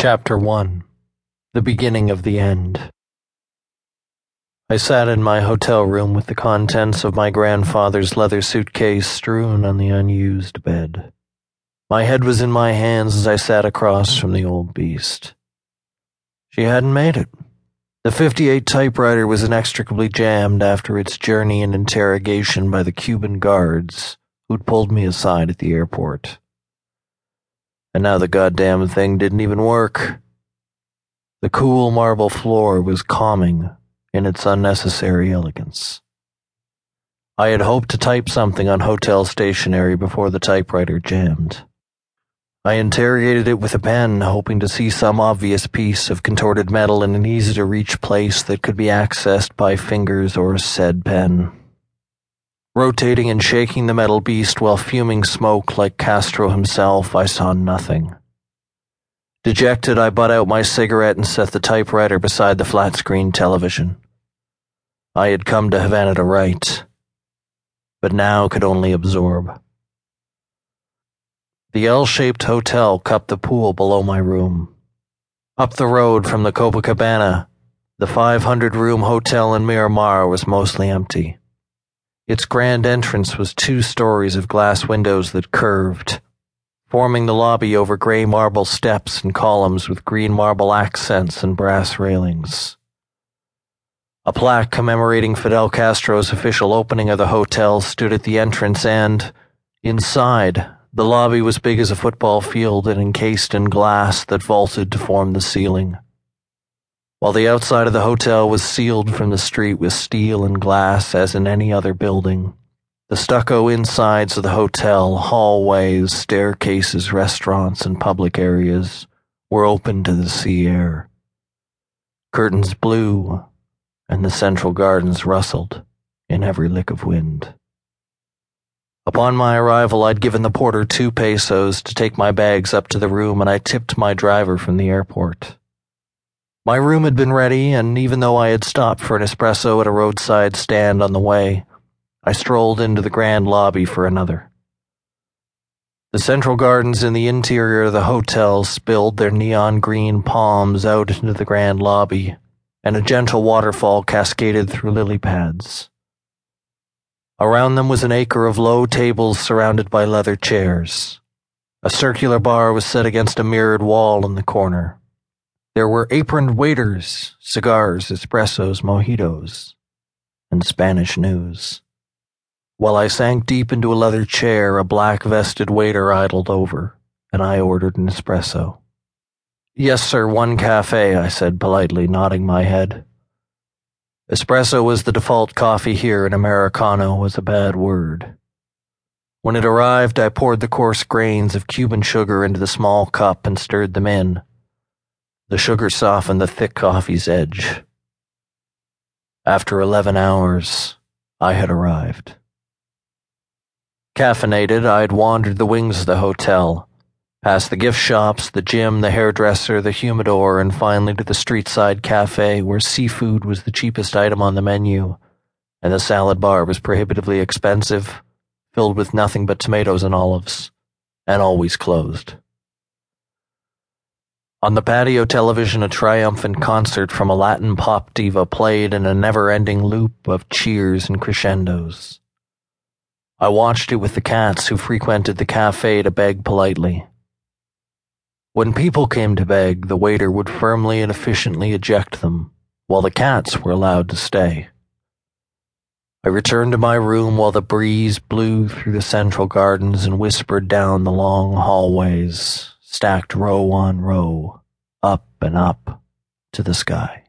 Chapter 1 The Beginning of the End. I sat in my hotel room with the contents of my grandfather's leather suitcase strewn on the unused bed. My head was in my hands as I sat across from the old beast. She hadn't made it. The 58 typewriter was inextricably jammed after its journey and interrogation by the Cuban guards who'd pulled me aside at the airport. And now the goddamn thing didn't even work. The cool marble floor was calming in its unnecessary elegance. I had hoped to type something on hotel stationery before the typewriter jammed. I interrogated it with a pen, hoping to see some obvious piece of contorted metal in an easy to reach place that could be accessed by fingers or said pen. Rotating and shaking the metal beast while fuming smoke like Castro himself, I saw nothing. Dejected, I butt out my cigarette and set the typewriter beside the flat screen television. I had come to Havana to write, but now could only absorb. The L shaped hotel cupped the pool below my room. Up the road from the Copacabana, the 500 room hotel in Miramar was mostly empty. Its grand entrance was two stories of glass windows that curved, forming the lobby over gray marble steps and columns with green marble accents and brass railings. A plaque commemorating Fidel Castro's official opening of the hotel stood at the entrance, and, inside, the lobby was big as a football field and encased in glass that vaulted to form the ceiling. While the outside of the hotel was sealed from the street with steel and glass as in any other building, the stucco insides of the hotel, hallways, staircases, restaurants, and public areas were open to the sea air. Curtains blew, and the central gardens rustled in every lick of wind. Upon my arrival, I'd given the porter two pesos to take my bags up to the room, and I tipped my driver from the airport. My room had been ready, and even though I had stopped for an espresso at a roadside stand on the way, I strolled into the grand lobby for another. The central gardens in the interior of the hotel spilled their neon green palms out into the grand lobby, and a gentle waterfall cascaded through lily pads. Around them was an acre of low tables surrounded by leather chairs. A circular bar was set against a mirrored wall in the corner. There were aproned waiters, cigars, espressos, mojitos, and Spanish news. While I sank deep into a leather chair, a black vested waiter idled over, and I ordered an espresso. Yes, sir, one cafe, I said politely, nodding my head. Espresso was the default coffee here, and Americano was a bad word. When it arrived, I poured the coarse grains of Cuban sugar into the small cup and stirred them in. The sugar softened the thick coffee's edge. After 11 hours, I had arrived. Caffeinated, I had wandered the wings of the hotel past the gift shops, the gym, the hairdresser, the humidor, and finally to the street-side cafe where seafood was the cheapest item on the menu, and the salad bar was prohibitively expensive, filled with nothing but tomatoes and olives, and always closed. On the patio television, a triumphant concert from a Latin pop diva played in a never-ending loop of cheers and crescendos. I watched it with the cats who frequented the cafe to beg politely. When people came to beg, the waiter would firmly and efficiently eject them, while the cats were allowed to stay. I returned to my room while the breeze blew through the central gardens and whispered down the long hallways, stacked row on row, up and up to the sky.